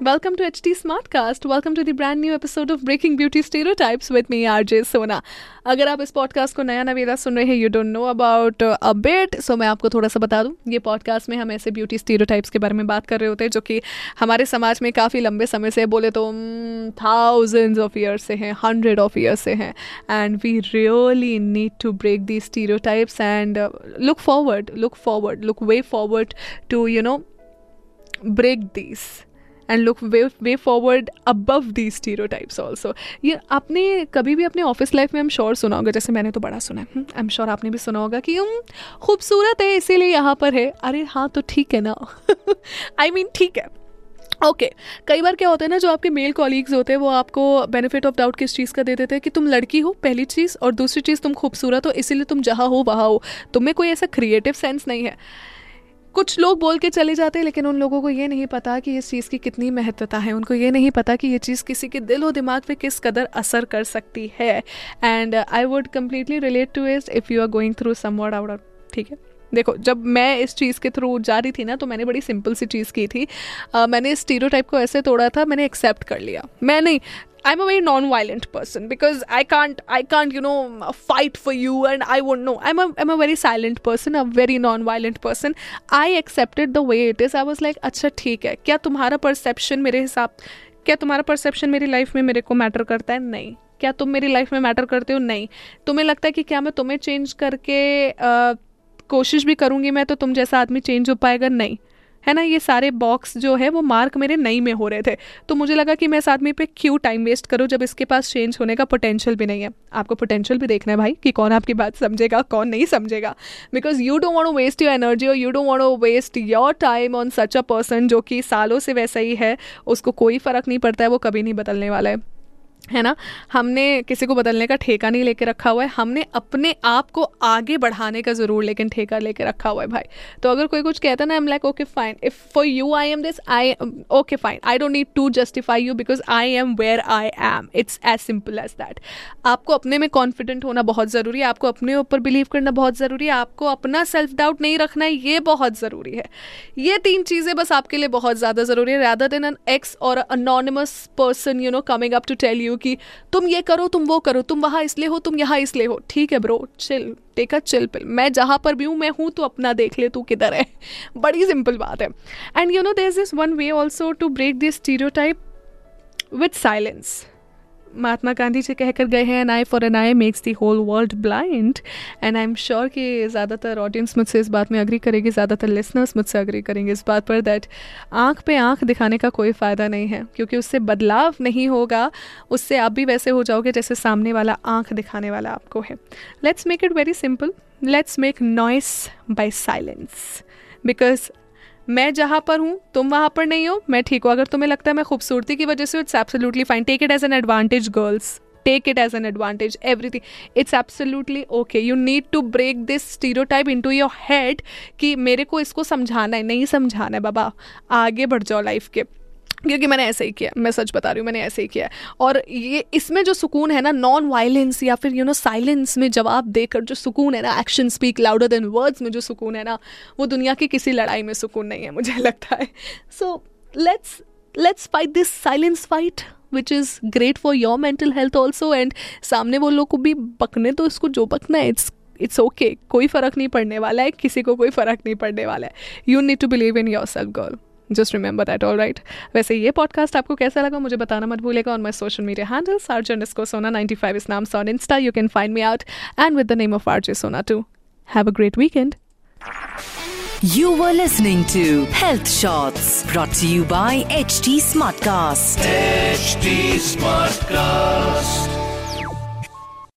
welcome to HT Smartcast. Welcome to the brand new episode of Breaking Beauty Stereotypes with me, RJ Sona. अगर आप इस podcast को नया नवेदा सुन रहे हैं you don't know about a bit सो मैं आपको थोड़ा सा बता दूँ ये पॉडकास्ट में हम ऐसे ब्यूटी स्टीरियोटाइप्स के बारे में बात कर रहे होते हैं जो कि हमारे समाज में काफ़ी लंबे समय से बोले तो थाउजेंड्स ऑफ़ ईयर्स से हैं हंड्रेड ऑफ़ ईयर्स से हैं and we really need to break the stereotypes and look forward look forward look way forward to you know break these and look way way forward above the stereotypes also ये आपने कभी भी अपने office life में हम sure सुना होगा, जैसे मैंने तो बड़ा सुना है। आई एम श्योर आपने भी सुना होगा कि खूबसूरत है, इसीलिए यहाँ पर है। अरे हाँ तो ठीक है ना। आई मीन ठीक है। Okay okay. कई बार क्या होता है ना, जो आपके मेल कॉलीग्स होते हैं, वो आपको बेनिफिट ऑफ़ डाउट किस चीज़ का दे देते हैं कि तुम लड़की हो, पहली चीज़, और दूसरी चीज़, तुम खूबसूरत हो, इसीलिए तुम जहाँ हो, वहाँ हो। तुम्हें कोई ऐसा क्रिएटिव सेंस नहीं है। कुछ लोग बोल के चले जाते हैं लेकिन उन लोगों को ये नहीं पता कि इस चीज़ की कितनी महत्वता है। उनको ये नहीं पता कि ये चीज़ किसी के दिल और दिमाग पे किस कदर असर कर सकती है। And I would completely relate to it if you are going through some word out ठीक है? देखो जब मैं इस चीज़ के थ्रू जा रही थी ना तो मैंने बड़ी सिंपल सी चीज़ की थी। uh, मैंने स्टीरो टाइप को ऐसे तोड़ा था मैंने एक्सेप्ट कर लिया। मैं नहीं I'm a very non-violent person because I can't I can't you know fight for you and I won't know. I'm a I'm a very silent person, a very non-violent person. I accepted the way it is. I was like अच्छा ठीक है क्या तुम्हारा perception मेरे हिसाब क्या तुम्हारा perception मेरी लाइफ में मेरे को मैटर करता है नहीं क्या तुम मेरी लाइफ में मैटर करते हो नहीं तुम्हें लगता है कि क्या मैं तुम्हें चेंज करके आ, कोशिश भी करूँगी मैं तो तुम जैसा आदमी चेंज हो पाएगा नहीं है ना, ये सारे बॉक्स जो है, वो मार्क मेरे नई में हो रहे थे। तो मुझे लगा कि मैं इस आदमी पे क्यों टाइम वेस्ट करूँ जब इसके पास चेंज होने का पोटेंशियल भी नहीं है। आपको पोटेंशियल भी देखना है भाई कि कौन आपकी बात समझेगा, कौन नहीं समझेगा। Because you don't want waste your energy और you don't want waste your time on such a person जो कि सालों से वैसा ही है, उसको कोई फ़र्क नहीं पड़ता है, वो कभी नहीं बदलने वाला है। है ना? हमने किसी को बदलने का ठेका नहीं लेके रखा हुआ है। हमने अपने आप को आगे बढ़ाने का ज़रूर लेकिन ठेका लेके रखा हुआ है भाई। तो अगर कोई कुछ कहता है ना am like okay fine if for you I am this I okay fine I don't need to justify you because I am where I am it's as simple as that आपको अपने में कॉन्फिडेंट होना बहुत ज़रूरी है। आपको अपने ऊपर बिलीव करना बहुत ज़रूरी है। आपको अपना सेल्फ डाउट नहीं रखना है, ये बहुत ज़रूरी है। ये तीन चीज़ें बस आपके लिए बहुत ज़्यादा ज़रूरी है। रैदर देन एन एक्स और anonymous person you know coming up to tell you कि तुम ये करो, तुम वो करो, तुम वहाँ इसलिए हो, तुम यहाँ इसलिए हो। ठीक है bro chill take a chill pill मैं जहाँ पर भी हूँ, मैं हूँ तो अपना देख ले, तू किधर है। बड़ी सिंपल बात है। And you know there is one way also to break this stereotype with silence Mahatma Gandhi ji कहकर गए हैं an eye for an eye makes the whole world blind and I am sure कि ज़्यादातर audience मुझसे इस बात में agree करेगी, ज़्यादातर लिसनर्स मुझसे अग्री करेंगे इस बात पर दैट आँख पे आँख दिखाने का कोई फ़ायदा नहीं है, क्योंकि उससे बदलाव नहीं होगा, उससे आप भी वैसे हो जाओगे जैसे सामने वाला आँख दिखाने वाला आपको है। Let's make it very simple let's make noise by silence because मैं जहाँ पर हूँ, तुम वहाँ पर नहीं हो, मैं ठीक हूँ। अगर तुम्हें लगता है मैं खूबसूरती की वजह से it's absolutely fine take it as an advantage girls take it as an advantage everything it's absolutely okay you need to break this stereotype into your head कि मेरे को इसको समझाना है, नहीं समझाना है, बाबा, आगे बढ़ जाओ लाइफ के। क्योंकि मैंने ऐसे ही किया, मैं सच बता रही हूँ, मैंने ऐसे ही किया और ये, इसमें जो सुकून है ना नॉन वायलेंस या फिर यू नो साइलेंस में जवाब देकर जो सुकून है ना action speak louder than words में जो सुकून है ना, वो दुनिया की किसी लड़ाई में सुकून नहीं है, मुझे लगता है। So let's let's fight this silence fight which is great for your mental health also and सामने वो लोग को भी बकने तो इसको जो बकना है इट्स इट्स ओके कोई फ़र्क नहीं पड़ने वाला है, किसी को कोई फ़र्क नहीं पड़ने वाला है। You need to believe in yourself girl just remember that all right वैसे ये पॉडकास्ट आपको कैसा लगा मुझे बताना मत भूलेगा on my social media handles or journalist को सोना नाइन्टी फाइव इस नाम से on insta you can find me out and with the name of R J Sona to have a great weekend You were listening to Health Shots brought to you by HT Smartcast. HD Smartcast.